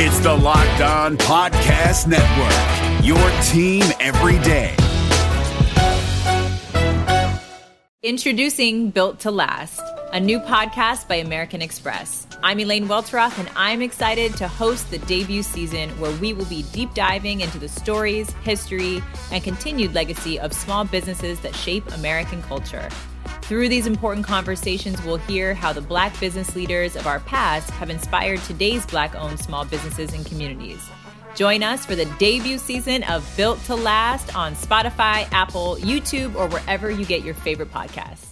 It's the Locked On Podcast Network, your team every day. Introducing Built to Last, a new podcast by American Express. I'm Elaine Welteroth, and I'm excited to host the debut season where we will be deep diving into the stories, history, and continued legacy of small businesses that shape American culture. Through these important conversations, we'll hear how the Black business leaders of our past have inspired today's Black owned small businesses and communities. Join us for the debut season of Built to Last on Spotify, Apple, YouTube, or wherever you get your favorite podcasts.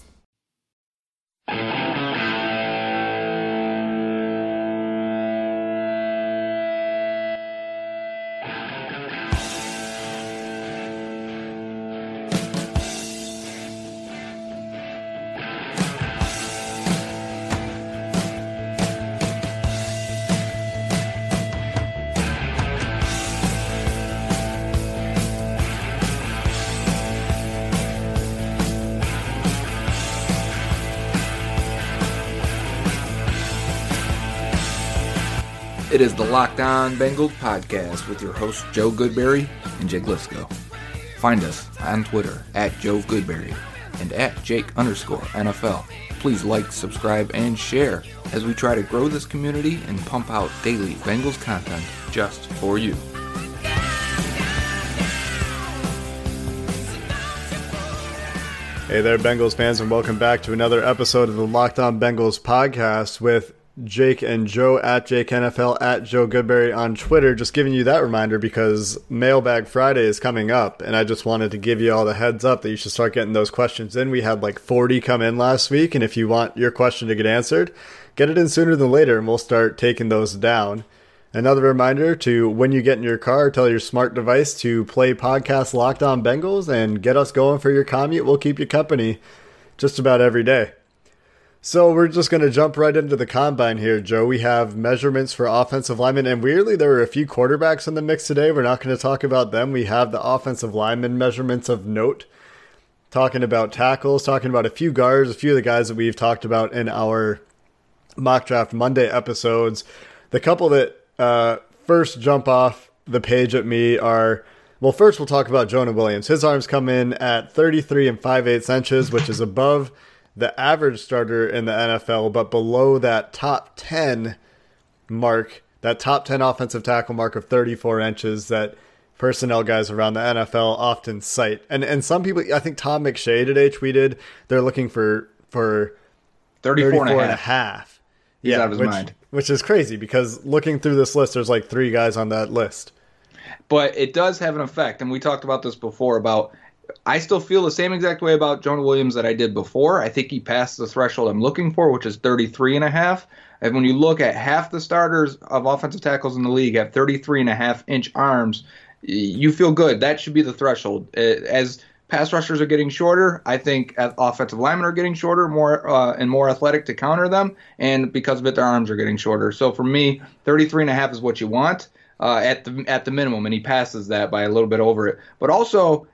It is the Locked On Bengals podcast with your hosts Joe Goodberry and Jake Liskow. Find us on Twitter at Joe Goodberry and at Jake underscore NFL. Please like, subscribe, and share as we try to grow this community and pump out daily Bengals content just for you. Hey there, Bengals fans, and welcome back to another episode of the Locked On Bengals podcast with Jake and Joe at Jake NFL at Joe Goodberry on Twitter. Just giving you that reminder because Mailbag Friday is coming up, and I just wanted to give you all the heads up that you should start getting those questions in. We had like 40 come in last week, and if you want your question to get answered, get it in sooner than later, and we'll start taking those down. Another reminder to when you get in your car, tell your smart device to play podcast Locked On Bengals and get us going for your commute. We'll keep you company just about every day. So we're just going to jump right into the combine here, Joe. We have measurements for offensive linemen, and weirdly, there were a few quarterbacks in the mix today. We're not going to talk about them. We have the offensive lineman measurements of note, talking about tackles, talking about a few guards, a few of the guys that we've talked about in our mock draft Monday episodes. The couple that uh, first jump off the page at me are. Well, first we'll talk about Jonah Williams. His arms come in at 33 and 5 8 inches, which is above the average starter in the NFL, but below that top 10 mark, that top 10 offensive tackle mark of 34 inches that personnel guys around the NFL often cite. And and some people, I think Todd McShay today tweeted they're looking for for 34, 34 and, and a a half. He's yeah, out of his which, mind. which is crazy because looking through this list, there's like three guys on that list. But it does have an effect, and we talked about this before about I still feel the same exact way about Jonah Williams that I did before. I think he passed the threshold I'm looking for, which is 33 and a half. And when you look at half the starters of offensive tackles in the league have 33 and a half inch arms, you feel good. That should be the threshold. Uh, As pass rushers are getting shorter, I think offensive linemen are getting shorter, more uh, and more athletic to counter them, and because of it, their arms are getting shorter. So for me, 33 and a half is what you want uh, at the at the minimum, and he passes that by a little bit over it. But also,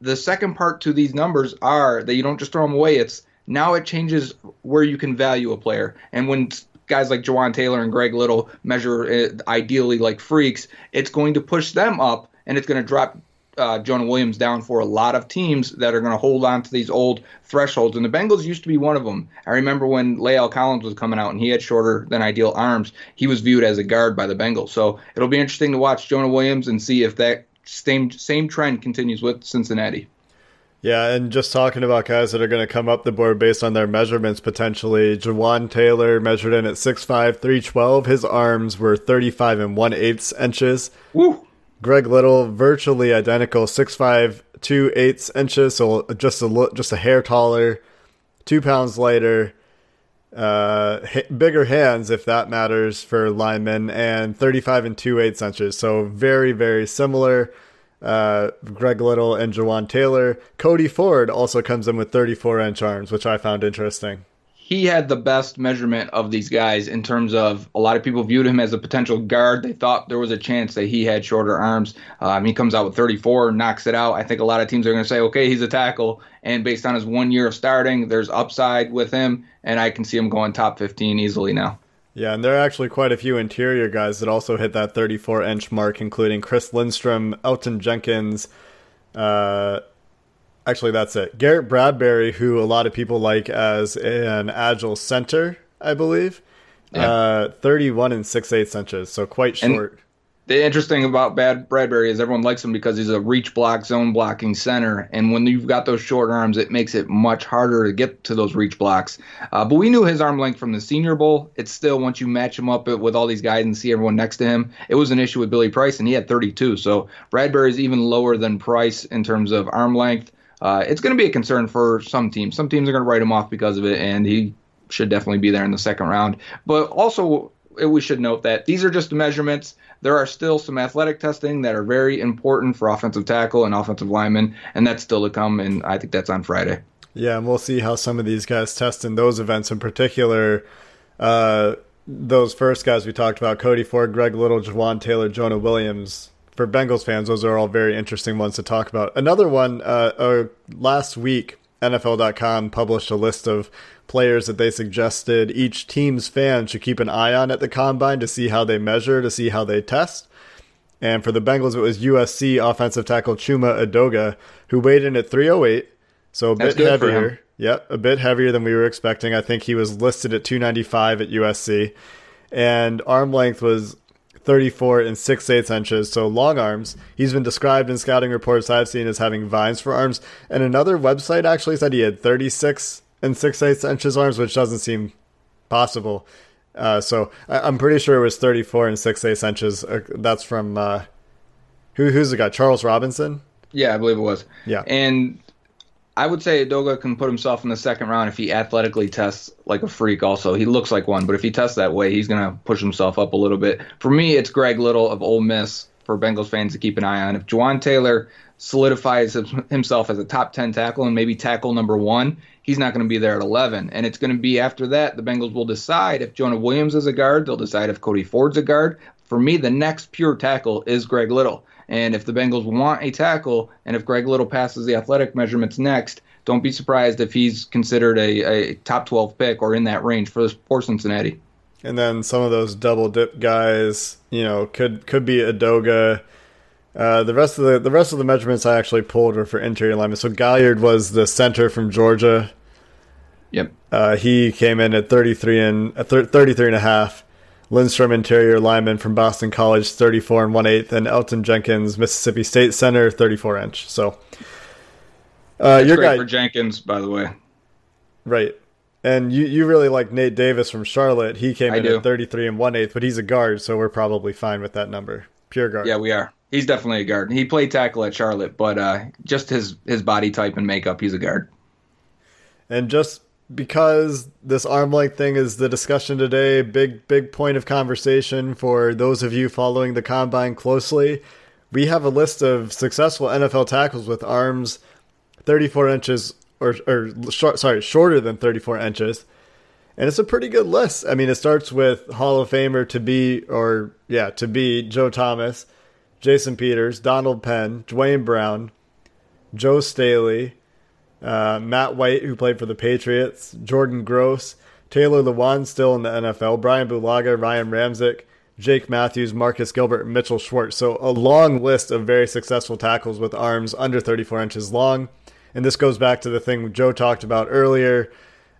the second part to these numbers are that you don't just throw them away. It's now it changes where you can value a player. And when guys like Jawaan Taylor and Greg Little measure it ideally like freaks, it's going to push them up and it's going to drop uh, Jonah Williams down for a lot of teams that are going to hold on to these old thresholds. And the Bengals used to be one of them. I remember when La'el Collins was coming out and he had shorter than ideal arms, he was viewed as a guard by the Bengals. So it'll be interesting to watch Jonah Williams and see if that same same trend continues with Cincinnati. Yeah, and just talking about guys that are going to come up the board based on their measurements potentially. Jawaan Taylor measured in at 6'5", 312. His arms were 35 and 1 8 inches. Woo! Greg Little, virtually identical, 6'5", 2 8 inches, so just a, just a hair taller, two pounds lighter. Uh, bigger hands, if that matters for linemen, and 35 and 2 8 inches. So very, very similar. Uh, Greg Little and Jawaan Taylor. Cody Ford also comes in with 34 inch arms, which I found interesting. he had the best measurement of these guys in terms of a lot of people viewed him as a potential guard. They thought there was a chance that he had shorter arms. Um, he comes out with 34, knocks it out. I think a lot of teams are going to say, okay, he's a tackle. And based on his one year of starting, there's upside with him, and I can see him going top 15 easily now. Yeah, and there are actually quite a few interior guys that also hit that 34 inch mark, including Chris Lindstrom, Elgton Jenkins. Uh, actually, that's it. Garrett Bradbury, who a lot of people like as an agile center, I believe. Yeah. Uh, 31 and 6 8 inches, so quite short. And the interesting about Bad Bradbury is everyone likes him because he's a reach block, zone blocking center, and when you've got those short arms, it makes it much harder to get to those reach blocks. Uh, but we knew his arm length from the Senior Bowl. It's still once you match him up with all these guys and see everyone next to him, it was an issue with Billy Price, and he had 32. So Bradbury is even lower than Price in terms of arm length. Uh, it's going to be a concern for some teams. Some teams are going to write him off because of it, and he should definitely be there in the second round. But also, we should note that these are just measurements there are still some athletic testing that are very important for offensive tackle and offensive linemen, and that's still to come. And I think that's on Friday. Yeah, and we'll see how some of these guys test in those events. In particular, uh, those first guys we talked about: Cody Ford, Greg Little, Jawaan Taylor, Jonah Williams. For Bengals fans, those are all very interesting ones to talk about. Another one, uh, uh, last week, NFL.com published a list of players that they suggested each team's fans should keep an eye on at the combine to see how they measure, to see how they test. And for the Bengals, it was USC offensive tackle Chuma Edoga, who weighed in at 308, so a That's bit heavier. Yep, a bit heavier than we were expecting. I think he was listed at 295 at USC, and arm length was 34 and 6 8 inches, so long arms. He's been described in scouting reports I've seen as having vines for arms, and another website actually said he had 36 and six eighths inches arms, which doesn't seem possible. Uh, so I, am pretty sure it was 34 and six eighths inches. Uh, that's from uh, who? Who's the guy? Charles Robinson. Yeah, I believe it was. Yeah, and I would say Doga can put himself in the second round if he athletically tests like a freak. Also, he looks like one, but if he tests that way, he's gonna push himself up a little bit. For me, it's Greg Little of Ole Miss for Bengals fans to keep an eye on. If Jawaan Taylor solidifies himself as a top 10 tackle and maybe tackle number one, he's not going to be there at 11. And it's going to be after that, the Bengals will decide if Jonah Williams is a guard. They'll decide if Cody Ford's a guard. For me, the next pure tackle is Greg Little. And if the Bengals want a tackle, and if Greg Little passes the athletic measurements next, don't be surprised if he's considered a, a top 12 pick or in that range for, this for Cincinnati. And then some of those double dip guys, you know, could could be Edoga. Uh, the rest of the the rest of the measurements I actually pulled were for interior alignment. So Gaillard was the center from Georgia. Yep. Uh, he came in at 33 and uh, 33 and a half. Lindstrom interior lineman from Boston College, 34 and one eighth, and Elgton Jenkins, Mississippi State center, 34 inch. So, uh, your guy for Jenkins, by the way. Right. And you, you really like Nate Davis from Charlotte. He came I in do. at 33 and one eighth, but he's a guard, so we're probably fine with that number. Pure guard. Yeah, we are. He's definitely a guard. He played tackle at Charlotte, but uh, just his his body type and makeup, he's a guard. And just because this arm length thing is the discussion today, big big point of conversation for those of you following the combine closely. We have a list of successful NFL tackles with arms 34 inches or or short, sorry, shorter than 34 inches. And it's a pretty good list. I mean, it starts with Hall of Famer to be or yeah, to be Joe Thomas. Jason Peters, Donald Penn, Duane Brown, Joe Staley, uh, Matt Light, who played for the Patriots, Jordan Gross, Taylor Lewan, still in the NFL, Brian Bulaga, Ryan Ramczyk, Jake Matthews, Marcus Gilbert, Mitchell Schwartz. So a long list of very successful tackles with arms under 34 inches long. And this goes back to the thing Joe talked about earlier.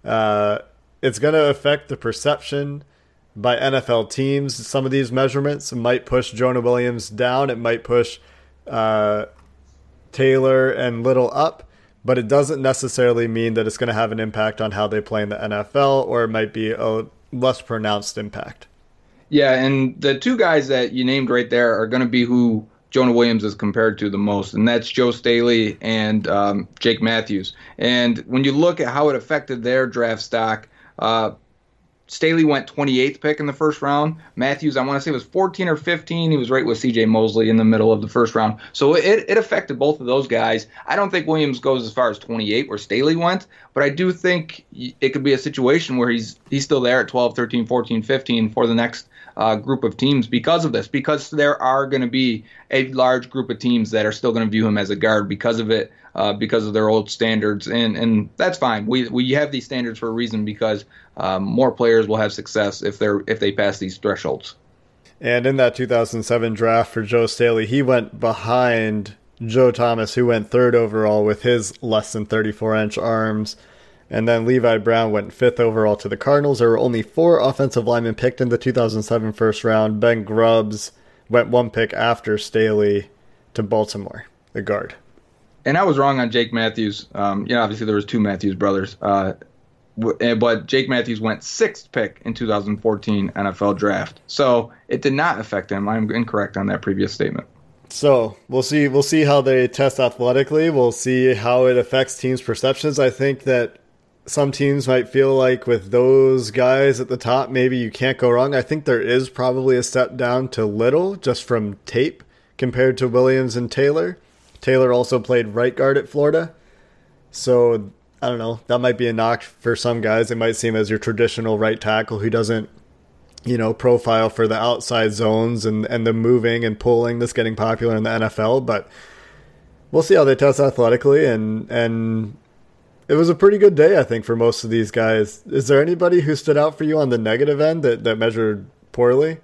Uh, it's going to affect the perception by NFL teams. Some of these measurements might push Jonah Williams down. It might push uh, Taylor and Little up, but it doesn't necessarily mean that it's going to have an impact on how they play in the NFL, or it might be a less pronounced impact. Yeah, and the two guys that you named right there are going to be who Jonah Williams is compared to the most, and that's Joe Staley and um, Jake Matthews. And when you look at how it affected their draft stock, uh, Staley went 28th pick in the first round. Matthews, I want to say, was 14 or 15. He was right with C.J. Mosley in the middle of the first round. So it, it affected both of those guys. I don't think Williams goes as far as 28 where Staley went, but I do think it could be a situation where he's he's still there at 12, 13, 14, 15 for the next uh, group of teams because of this, because there are going to be a large group of teams that are still going to view him as a guard because of it. Uh, because of their old standards, and and that's fine. We we have these standards for a reason because um, more players will have success if they're if they pass these thresholds. And in that 2007 draft for Joe Staley, he went behind Joe Thomas, who went third overall with his less than 34 inch arms. And then Levi Brown went fifth overall to the Cardinals. There were only four offensive linemen picked in the 2007 first round. Ben Grubbs went one pick after Staley to Baltimore, the guard. And I was wrong on Jake Matthews. Um, you know, obviously there was two Matthews brothers. Uh, eh, but Jake Matthews went sixth pick in 2014 NFL draft. So it did not affect him. I'm incorrect on that previous statement. So we'll see. We'll see how they test athletically. We'll see how it affects teams' perceptions. I think that some teams might feel like with those guys at the top, maybe you can't go wrong. I think there is probably a step down to Little just from tape compared to Williams and Taylor. Taylor also played right guard at Florida. So I don't know. That might be a knock for some guys. It might seem as your traditional right tackle who doesn't, you know, profile for the outside zones and, and the moving and pulling that's getting popular in the NFL. But we'll see how they test athletically and and it was a pretty good day, I think, for most of these guys. Is there anybody who stood out for you on the negative end that, that measured poorly?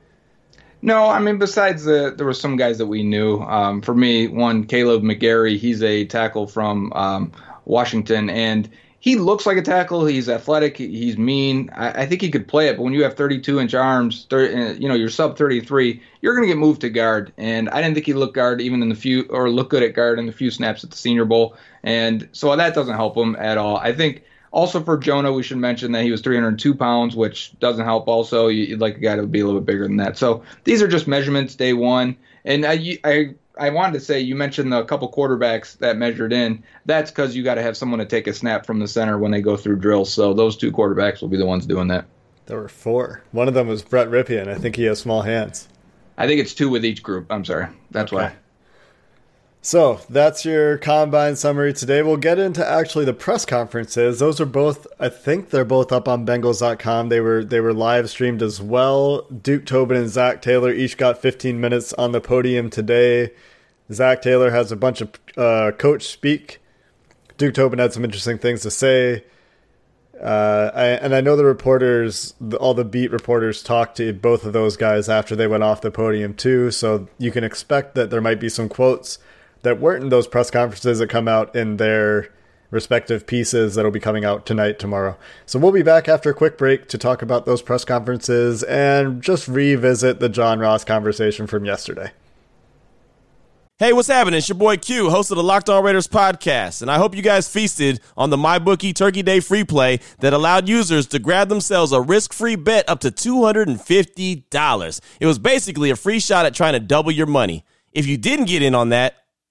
No, I mean, besides the, there were some guys that we knew. Um, for me, one, Kaleb McGary, he's a tackle from um, Washington, and he looks like a tackle. He's athletic. He's mean. I, I, think he could play it. But when you have 32 inch arms, 30, uh, you know, you're sub 33, you're going to get moved to guard. And I didn't think he looked guard even in the few, or look good at guard in the few snaps at the Senior Bowl. And so that doesn't help him at all. I think also for Jonah, we should mention that he was 302 pounds, which doesn't help. Also, you'd like a guy to be a little bit bigger than that. So these are just measurements day one. And I, I I wanted to say you mentioned the couple quarterbacks that measured in. That's because you got to have someone to take a snap from the center when they go through drills. So those two quarterbacks will be the ones doing that. There were four. One of them was Brett Rypien. I think he has small hands. I think it's two with each group. I'm sorry. That's okay. why. So that's your combine summary today. We'll get into actually the press conferences. Those are both, I think they're both up on Bengals.com. They were they were live streamed as well. Duke Tobin and Zac Taylor each got 15 minutes on the podium today. Zac Taylor has a bunch of uh, coach speak. Duke Tobin had some interesting things to say. Uh, I, and I know the reporters, all the beat reporters, talked to both of those guys after they went off the podium too. So you can expect that there might be some quotes that weren't in those press conferences that come out in their respective pieces that'll be coming out tonight, tomorrow. So we'll be back after a quick break to talk about those press conferences and just revisit the John Ross conversation from yesterday. Hey, what's happening? It's your boy Q, host of the Locked On Raiders podcast, and I hope you guys feasted on the MyBookie Turkey Day free play that allowed users to grab themselves a risk-free bet up to $250. It was basically a free shot at trying to double your money. If you didn't get in on that,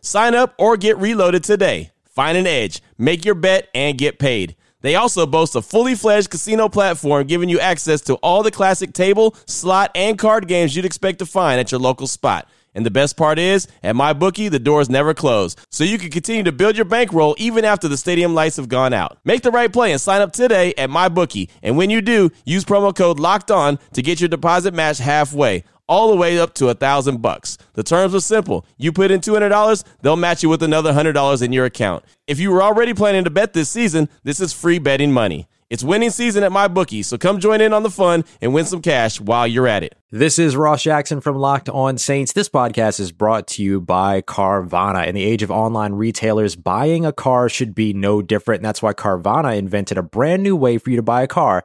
Sign up or get reloaded today. Find an edge, make your bet, and get paid. They also boast a fully fledged casino platform giving you access to all the classic table, slot, and card games you'd expect to find at your local spot. And the best part is, at MyBookie, the doors never close, so you can continue to build your bankroll even after the stadium lights have gone out. Make the right play and sign up today at MyBookie. And when you do, use promo code LOCKED ON to get your deposit matched halfway all the way up to a thousand bucks. The terms are simple. You put in $200, they'll match you with another $100 in your account. If you were already planning to bet this season, this is free betting money. It's winning season at MyBookie, so come join in on the fun and win some cash while you're at it. This is Ross Jackson from Locked On Saints. This podcast is brought to you by Carvana. In the age of online retailers, buying a car should be no different. And that's why Carvana invented a brand new way for you to buy a car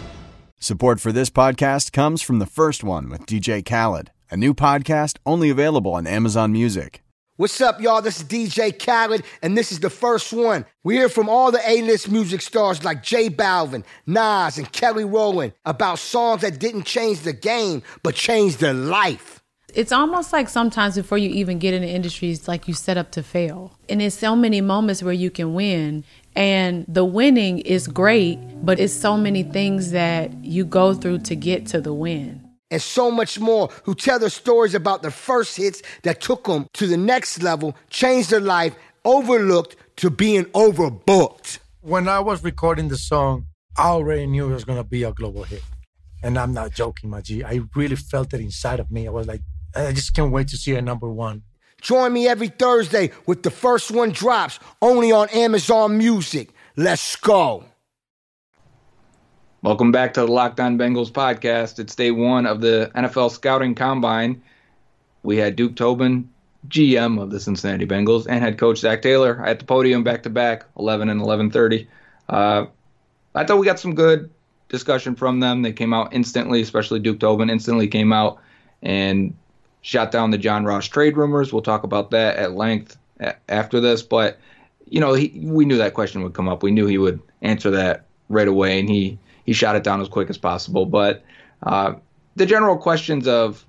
Support for this podcast comes from the first one with DJ Khaled, a new podcast only available on Amazon Music. What's up, y'all? This is DJ Khaled, and this is the first one. We hear from all the A-list music stars like J Balvin, Nas, and Kelly Rowland about songs that didn't change the game, but changed their life. It's almost like sometimes before you even get in the industry, it's like you set up to fail. And there's so many moments where you can win. And the winning is great, but it's so many things that you go through to get to the win. And so much more who tell their stories about their first hits that took them to the next level, changed their life, overlooked to being overbooked. When I was recording the song, I already knew it was going to be a global hit. And I'm not joking, my G. I really felt it inside of me. I was like, I just can't wait to see it number one. Join me every Thursday with the first one drops only on Amazon Music. Let's go. Welcome back to the Locked On Bengals podcast. It's day one of the NFL Scouting Combine. We had Duke Tobin, GM of the Cincinnati Bengals, and head coach Zac Taylor at the podium back to back, 11 and 11:30. Uh, I thought we got some good discussion from them. They came out instantly, especially Duke Tobin instantly came out and shot down the John Ross trade rumors. We'll talk about that at length after this, but you know, he, we knew that question would come up. We knew he would answer that right away, and he he shot it down as quick as possible. But uh, the general questions of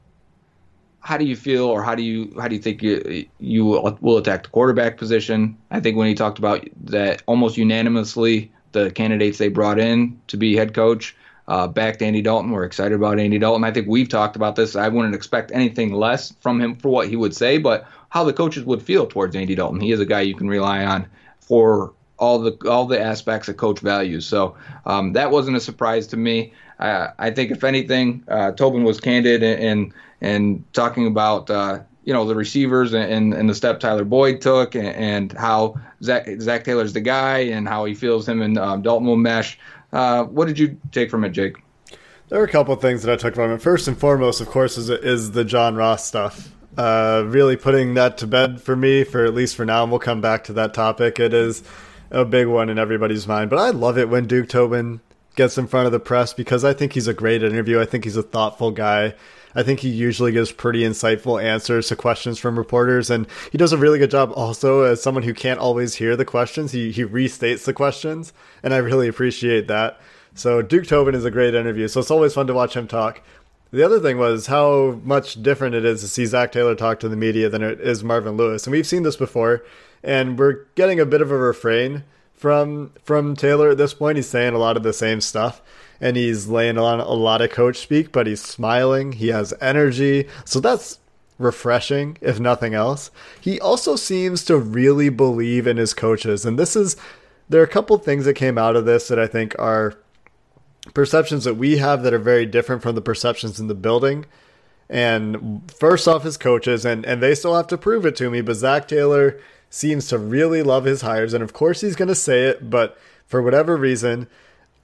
how do you feel, or how do you how do you think you you will attack the quarterback position? I think when he talked about that almost unanimously, the candidates they brought in to be head coach uh, backed Andy Dalton. We're excited about Andy Dalton. I think we've talked about this. I wouldn't expect anything less from him for what he would say, but how the coaches would feel towards Andy Dalton. He is a guy you can rely on for all the all the aspects of coach values. So um, that wasn't a surprise to me. I think if anything, uh, Tobin was candid and and, talking about uh, you know the receivers and, and the step Tyler Boyd took and, and how Zach Zac Taylor's the guy and how he feels him and um, Dalton will mesh. Uh, what did you take from it, Jake? There are a couple of things that I took from it. First and foremost, of course, is is the John Ross stuff. Uh, really putting that to bed for me, for at least for now, and we'll come back to that topic. It is a big one in everybody's mind, but I love it when Duke Tobin gets in front of the press because I think he's a great interview. I think he's a thoughtful guy. I think he usually gives pretty insightful answers to questions from reporters, and he does a really good job also as someone who can't always hear the questions. He he restates the questions, and I really appreciate that. So Duke Tobin is a great interview. So it's always fun to watch him talk. The other thing was how much different it is to see Zac Taylor talk to the media than it is Marvin Lewis, and we've seen this before, and we're getting a bit of a refrain from from Taylor at this point. He's saying a lot of the same stuff and he's laying on a lot of coach speak, but he's smiling. He has energy. So that's refreshing, if nothing else. He also seems to really believe in his coaches. And this is, there are a couple things that came out of this that I think are perceptions that we have that are very different from the perceptions in the building. And first off, his coaches, and, and they still have to prove it to me, but Zac Taylor seems to really love his hires. And of course, he's going to say it, but for whatever reason,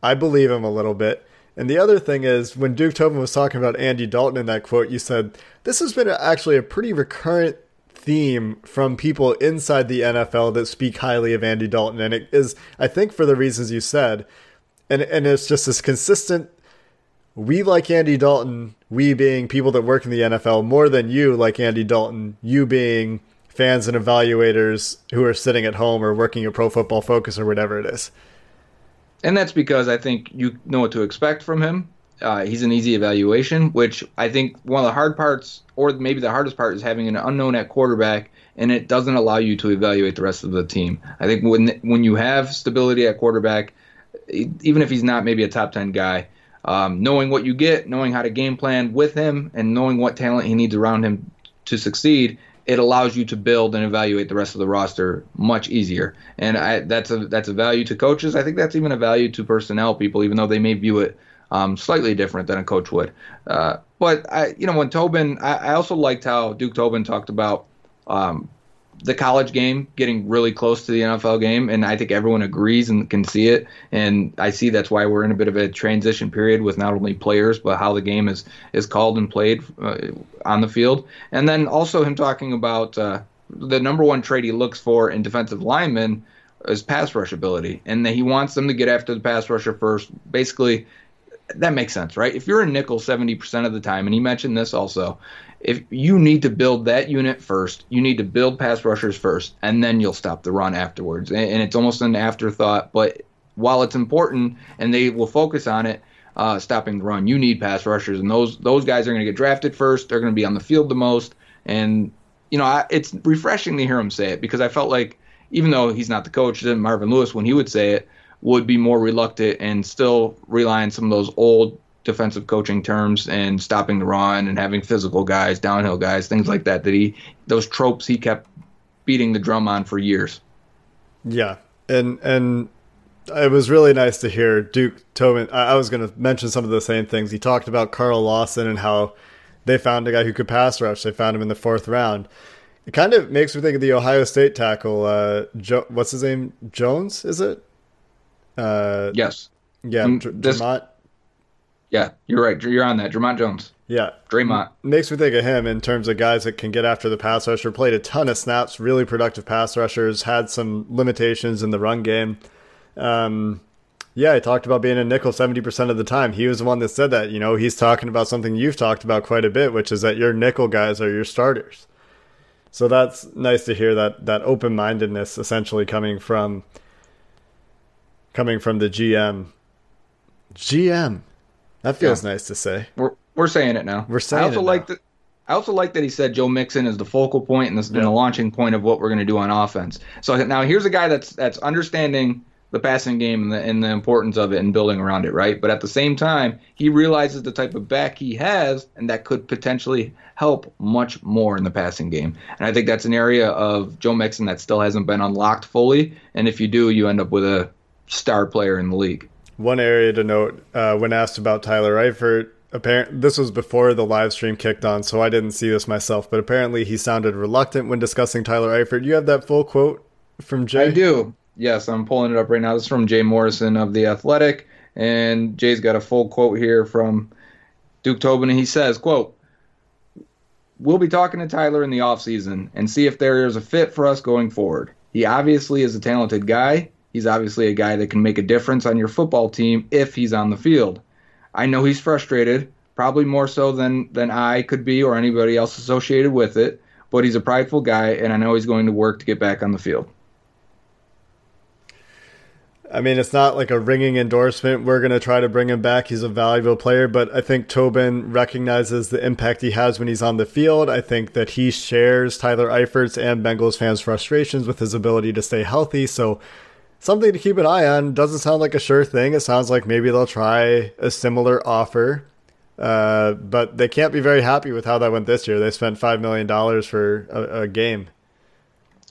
I believe him a little bit. And the other thing is, when Duke Tobin was talking about Andy Dalton in that quote, you said this has been actually a pretty recurrent theme from people inside the NFL that speak highly of Andy Dalton. And it is, I think, for the reasons you said. And, and it's just this consistent we like Andy Dalton, we being people that work in the NFL, more than you like Andy Dalton, you being fans and evaluators who are sitting at home or working at Pro Football Focus or whatever it is and that's because I think you know what to expect from him. uh, he's an easy evaluation, which I think one of the hard parts, or maybe the hardest part, is having an unknown at quarterback, and it doesn't allow you to evaluate the rest of the team. I think when when you have stability at quarterback, even if he's not maybe a top ten guy, um, knowing what you get, knowing how to game plan with him, and knowing what talent he needs around him to succeed, it allows you to build and evaluate the rest of the roster much easier. And I, that's a that's a value to coaches. I think that's even a value to personnel people, even though they may view it um, slightly different than a coach would. Uh, but I, you know, when Tobin, I, I, also liked how Duke Tobin talked about um, the college game getting really close to the NFL game, and I think everyone agrees and can see it. And I see that's why we're in a bit of a transition period with not only players but how the game is is called and played uh, on the field. And then also him talking about uh, the number one trait he looks for in defensive linemen is pass rush ability, and that he wants them to get after the pass rusher first. Basically, that makes sense, right? If you're a nickel 70% of the time, and he mentioned this also, if you need to build that unit first, you need to build pass rushers first, and then you'll stop the run afterwards. And, and it's almost an afterthought, but while it's important and they will focus on it, uh, stopping the run, you need pass rushers, and those those guys are going to get drafted first. They're going to be on the field the most, and you know I, it's refreshing to hear him say it because I felt like even though he's not the coach, then Marvin Lewis when he would say it would be more reluctant and still rely on some of those old defensive coaching terms and stopping the run and having physical guys, downhill guys, things like that. That he those tropes he kept beating the drum on for years. Yeah, and and it was really nice to hear Duke Tobin. I, I was going to mention some of the same things. He talked about Carl Lawson and how they found a guy who could pass rush. They found him in the fourth round. It kind of makes me think of the Ohio State tackle. Uh, jo- what's his name? Jones, is it? Uh, yes. Yeah, mm, this, Yeah, you're right. You're on that. Dre'Mont Jones. Yeah. Dre'Mont. Makes me think of him in terms of guys that can get after the pass rusher, played a ton of snaps, really productive pass rushers, had some limitations in the run game. Um, yeah, he talked about being a nickel 70% of the time. He was the one that said that. You know, he's talking about something you've talked about quite a bit, which is that your nickel guys are your starters. So that's nice to hear that that open mindedness essentially coming from coming from the GM. GM. That feels yeah. nice to say. We're we're saying it now. We're saying I also it like that. I also like that he said Joe Mixon is the focal point and, the, yeah. and the launching point of what we're going to do on offense. So now here's a guy that's that's understanding the passing game and the, and the importance of it and building around it, right? But at the same time, he realizes the type of back he has and that could potentially help much more in the passing game. And I think that's an area of Joe Mixon that still hasn't been unlocked fully. And if you do, you end up with a star player in the league. One area to note uh, when asked about Tyler Eifert, apparent this was before the live stream kicked on, so I didn't see this myself. But apparently, he sounded reluctant when discussing Tyler Eifert. You have that full quote from Jay. I do. Yes, I'm pulling it up right now. This is from Jay Morrison of the Athletic, and Jay's got a full quote here from Duke Tobin, and he says, "quote We'll be talking to Tyler in the offseason and see if there is a fit for us going forward. He obviously is a talented guy. He's obviously a guy that can make a difference on your football team if he's on the field. I know he's frustrated, probably more so than than I could be or anybody else associated with it, but he's a prideful guy and I know he's going to work to get back on the field. I mean, it's not like a ringing endorsement. We're going to try to bring him back. He's a valuable player, but I think Tobin recognizes the impact he has when he's on the field. I think that he shares Tyler Eifert's and Bengals fans' frustrations with his ability to stay healthy. So something to keep an eye on. Doesn't sound like a sure thing. It sounds like maybe they'll try a similar offer. Uh, but they can't be very happy with how that went this year. They spent $5 million for a, a, game.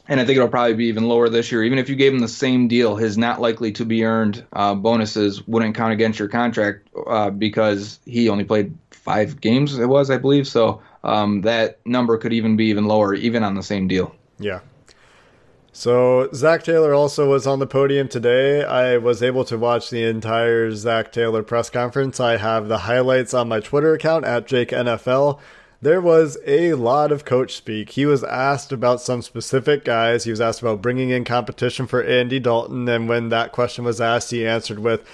And I think it'll probably be even lower this year. Even if you gave him the same deal, his not likely to be earned uh, bonuses wouldn't count against your contract uh, because he only played five games, it was, I believe. So um, that number could even be even lower, even on the same deal. Yeah. So Zac Taylor also was on the podium today. I was able to watch the entire Zac Taylor press conference. I have the highlights on my Twitter account at Jake NFL. There was a lot of coach speak. He was asked about some specific guys. He was asked about bringing in competition for Andy Dalton, and when that question was asked, he answered with,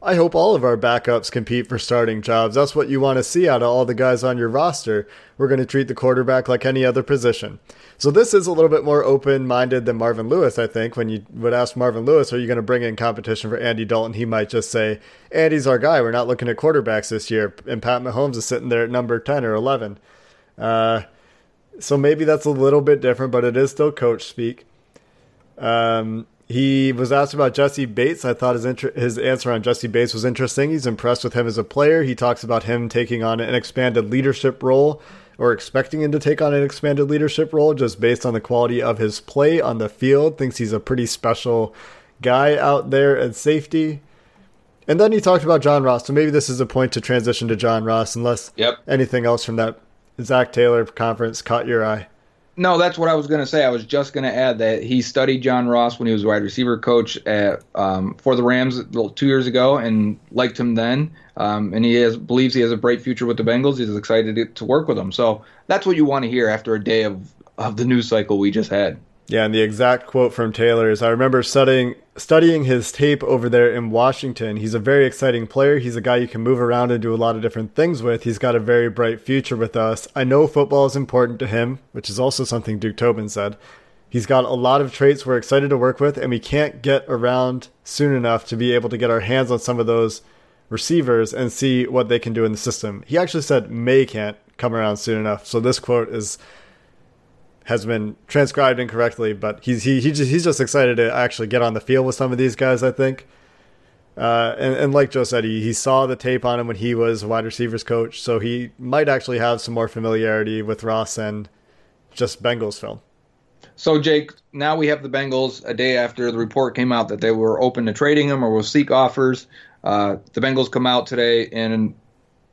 I hope all of our backups compete for starting jobs. That's what you want to see out of all the guys on your roster. We're going to treat the quarterback like any other position. So this is a little bit more open-minded than Marvin Lewis, I think. When you would ask Marvin Lewis, "Are you going to bring in competition for Andy Dalton?" He might just say, "Andy's our guy. We're not looking at quarterbacks this year." And Pat Mahomes is sitting there at number ten or eleven. Uh, so maybe that's a little bit different, but it is still coach speak. Um, he was asked about Jessie Bates. I thought his inter- his answer on Jessie Bates was interesting. He's impressed with him as a player. He talks about him taking on an expanded leadership role or expecting him to take on an expanded leadership role just based on the quality of his play on the field. Thinks he's a pretty special guy out there at safety. And then he talked about John Ross. So maybe this is a point to transition to John Ross, unless yep. anything else from that Zac Taylor conference caught your eye. No, that's what I was going to say. I was just going to add that he studied John Ross when he was wide receiver coach at um, for the Rams two years ago and liked him then. Um, and he has, believes he has a bright future with the Bengals. He's excited to, work with them. So that's what you want to hear after a day of, of the news cycle we just had. Yeah, and the exact quote from Taylor is I remember studying studying his tape over there in Washington. He's a very exciting player. He's a guy you can move around and do a lot of different things with. He's got a very bright future with us. I know football is important to him, which is also something Duke Tobin said. He's got a lot of traits we're excited to work with, and we can't get around soon enough to be able to get our hands on some of those receivers and see what they can do in the system. He actually said May can't come around soon enough. So this quote is has been transcribed incorrectly, but he's he, he just, he's just excited to actually get on the field with some of these guys. I think, uh, and and like Joe said, he he saw the tape on him when he was wide receivers coach, so he might actually have some more familiarity with Ross and just Bengals film. So Jake, now we have the Bengals a day after the report came out that they were open to trading him or will seek offers. Uh, the Bengals come out today and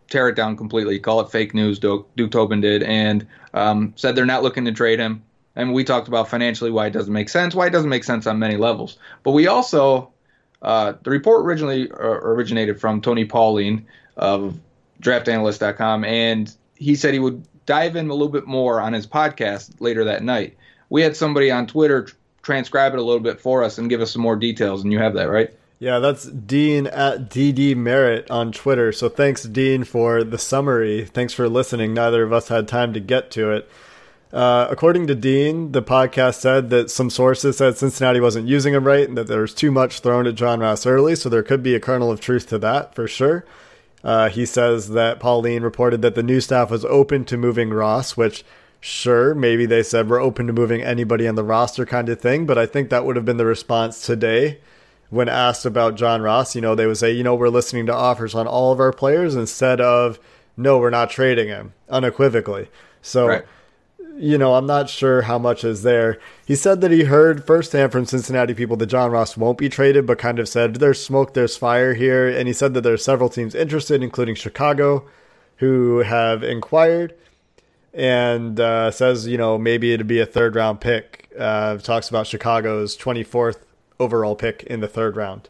tear it down completely, call it fake news. Duke, Duke Tobin did, and um, said they're not looking to trade him. And we talked about financially why it doesn't make sense, why it doesn't make sense on many levels. But we also, uh, the report originally uh, originated from Tony Pauline of DraftAnalyst.com, and he said he would dive in a little bit more on his podcast later that night. We had somebody on Twitter transcribe it a little bit for us and give us some more details, and you have that, right? Yeah, that's Dean at DD Merritt on Twitter. So thanks, Dean, for the summary. Thanks for listening. Neither of us had time to get to it. Uh, according to Dean, the podcast said that some sources said Cincinnati wasn't using him right and that there was too much thrown at John Ross early. So there could be a kernel of truth to that for sure. Uh, he says that Pauline reported that the new staff was open to moving Ross, which sure, maybe they said we're open to moving anybody on the roster kind of thing. But I think that would have been the response today when asked about John Ross, you know, they would say, you know, we're listening to offers on all of our players instead of, no, we're not trading him unequivocally. So, right. you know, I'm not sure how much is there. He said that he heard firsthand from Cincinnati people that John Ross won't be traded, but kind of said, there's smoke, there's fire here. And he said that there's several teams interested, including Chicago, who have inquired and uh, says, you know, maybe it'd be a third round pick. Uh, talks about Chicago's 24th overall pick in the third round.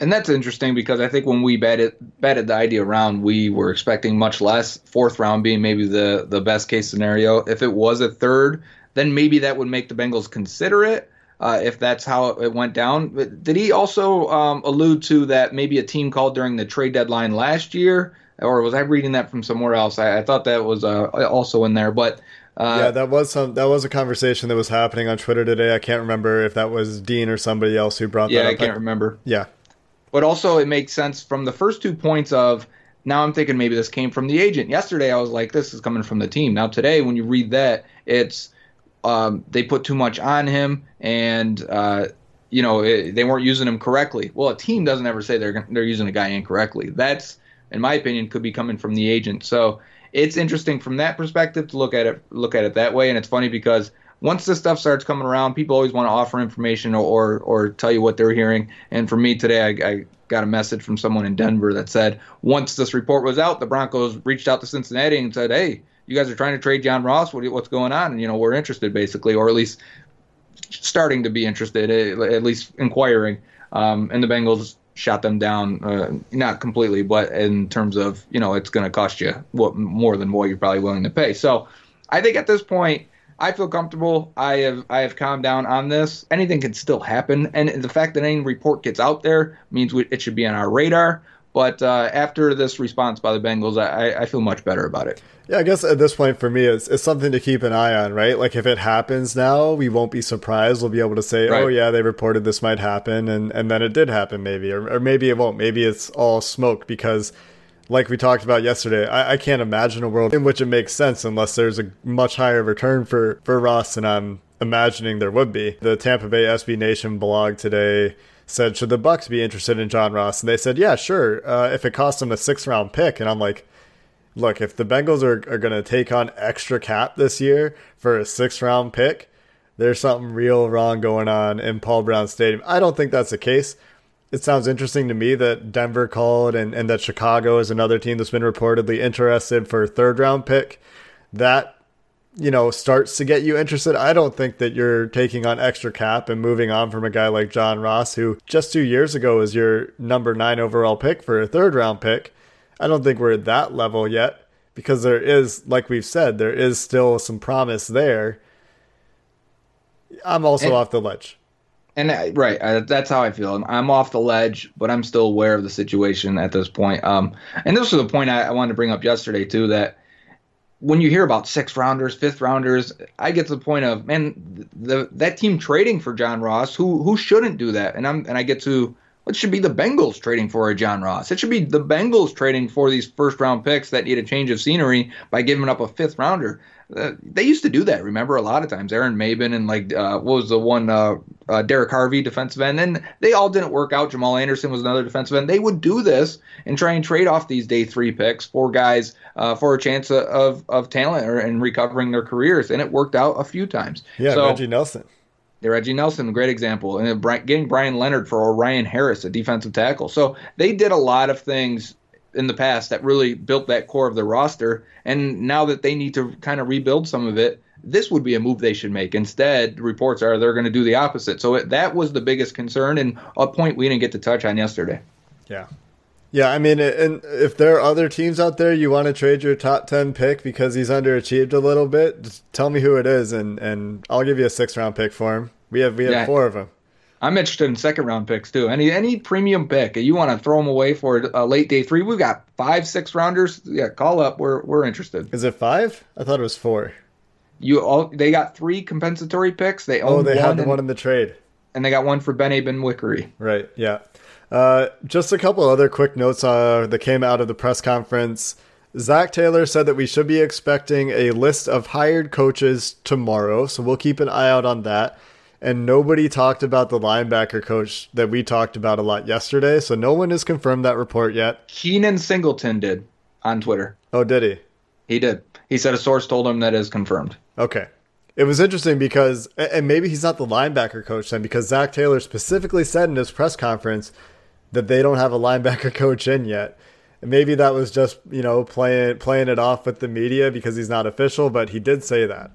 And that's interesting because I think when we batted batted the idea around, we were expecting much less. Fourth round being maybe the the best case scenario. If it was a third, then maybe that would make the Bengals consider it. Uh, if that's how it went down. But did he also um, allude to that maybe a team called during the trade deadline last year, or was I reading that from somewhere else? I, I thought that was uh, also in there, but uh, yeah, that was some. That was a conversation that was happening on Twitter today. I can't remember if that was Dean or somebody else who brought yeah, that up. Yeah, I can't remember. Yeah, but also it makes sense from the first two points of. Now I'm thinking maybe this came from the agent. Yesterday I was like, this is coming from the team. Now today, when you read that, it's um, they put too much on him, and uh, you know it, they weren't using him correctly. Well, a team doesn't ever say they're they're using a guy incorrectly. That's, in my opinion, could be coming from the agent. So it's interesting from that perspective to look at it look at it that way. And it's funny because once this stuff starts coming around, people always want to offer information or, or, or tell you what they're hearing. And for me today, I, I got a message from someone in Denver that said once this report was out, the Broncos reached out to Cincinnati and said, "Hey, you guys are trying to trade John Ross. What, what's going on?" And you know, we're interested basically, or at least starting to be interested, at least inquiring. Um, and the Bengals shot them down, uh, not completely, but in terms of you know it's going to cost you what more than what you're probably willing to pay. So I think at this point, I feel comfortable. I have I have calmed down on this. Anything can still happen, and the fact that any report gets out there means we, it should be on our radar. But uh, after this response by the Bengals, I, I feel much better about it. Yeah, I guess at this point for me, it's, it's something to keep an eye on, right? Like if it happens now, we won't be surprised. We'll be able to say, Right. oh, yeah, they reported this might happen, and, and then it did happen, maybe. Or, or maybe it won't. Maybe it's all smoke because, like we talked about yesterday, I, I can't imagine a world in which it makes sense unless there's a much higher return for, for Ross And I'm imagining there would be. The Tampa Bay SB Nation blog today said, should the Bucs be interested in John Ross? And they said, yeah, sure, uh, if it costs them a six round pick. And I'm like, look, if the Bengals are, are going to take on extra cap this year for a six round pick, there's something real wrong going on in Paul Brown Stadium. I don't think that's the case. It sounds interesting to me that Denver called and, and that Chicago is another team that's been reportedly interested for a third round pick. That, you know, starts to get you interested. I don't think that you're taking on extra cap and moving on from a guy like John Ross, who just two years ago was your number nine overall pick for a third round pick. I don't think we're at that level yet because there is, like we've said, there is still some promise there. I'm also And- off the ledge. And I, right, uh, that's how I feel. I'm, I'm off the ledge, but I'm still aware of the situation at this point. Um, and this was the point I, I wanted to bring up yesterday too. That when you hear about sixth rounders, fifth rounders, I get to the point of man, the that team trading for John Ross, who who shouldn't do that? And I'm and I get to it should be the Bengals trading for a John Ross. It should be the Bengals trading for these first round picks that need a change of scenery by giving up a fifth rounder. Uh, they used to do that. Remember, a lot of times, Aaron Maybin and like uh, what was the one, uh, uh, Derrick Harvey, defensive end, and they all didn't work out. Jamaal Anderson was another defensive end. They would do this and try and trade off these day three picks for guys uh, for a chance of of, of talent or, and recovering their careers, and it worked out a few times. Yeah, so, Reggie Nelson. Reggie Nelson, great example, and getting Brian Leonard for Orien Harris, a defensive tackle. So they did a lot of things in the past that really built that core of the roster. And now that they need to kind of rebuild some of it, this would be a move they should make. Instead, reports are they're going to do the opposite. So it, that was the biggest concern and a point we didn't get to touch on yesterday. Yeah. Yeah, I mean, and if there are other teams out there you want to trade your top 10 pick because he's underachieved a little bit, just tell me who it is and, and I'll give you a six round pick for him. We have we have Yeah. four of them. I'm interested in second round picks too. Any any premium pick you want to throw them away for a late day three? We've got five six rounders. Yeah, call up. We're we're interested. Is it five? I thought it was four. You all they got three compensatory picks. They Oh, they had the one in the trade. and they got one for Ben Aben Wickery. Right. Yeah. Uh, just a couple other quick notes uh, that came out of the press conference. Zac Taylor said that we should be expecting a list of hired coaches tomorrow, so we'll keep an eye out on that. And nobody talked about the linebacker coach that we talked about a lot yesterday, so no one has confirmed that report yet. Keenan Singleton did on Twitter. Oh, did he? He did. He said a source told him that is confirmed. Okay. It was interesting because, and maybe he's not the linebacker coach then, because Zac Taylor specifically said in his press conference that they don't have a linebacker coach in yet. And maybe that was just, you know, playing playing it off with the media because he's not official, but he did say that.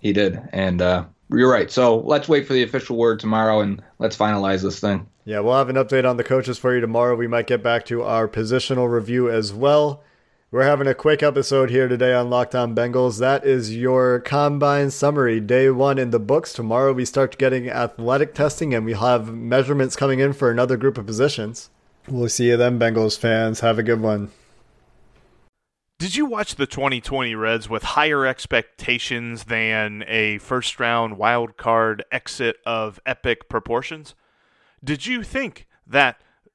He did, and uh, you're right. So let's wait for the official word tomorrow, and let's finalize this thing. Yeah, we'll have an update on the coaches for you tomorrow. We might get back to our positional review as well. We're having a quick episode here today on Locked On Bengals. That is your combine summary. Day one in the books. Tomorrow we start getting athletic testing and we have measurements coming in for another group of positions. We'll see you then, Bengals fans. Have a good one. Did you watch the 2020 Reds with higher expectations than a first round wild card exit of epic proportions? Did you think that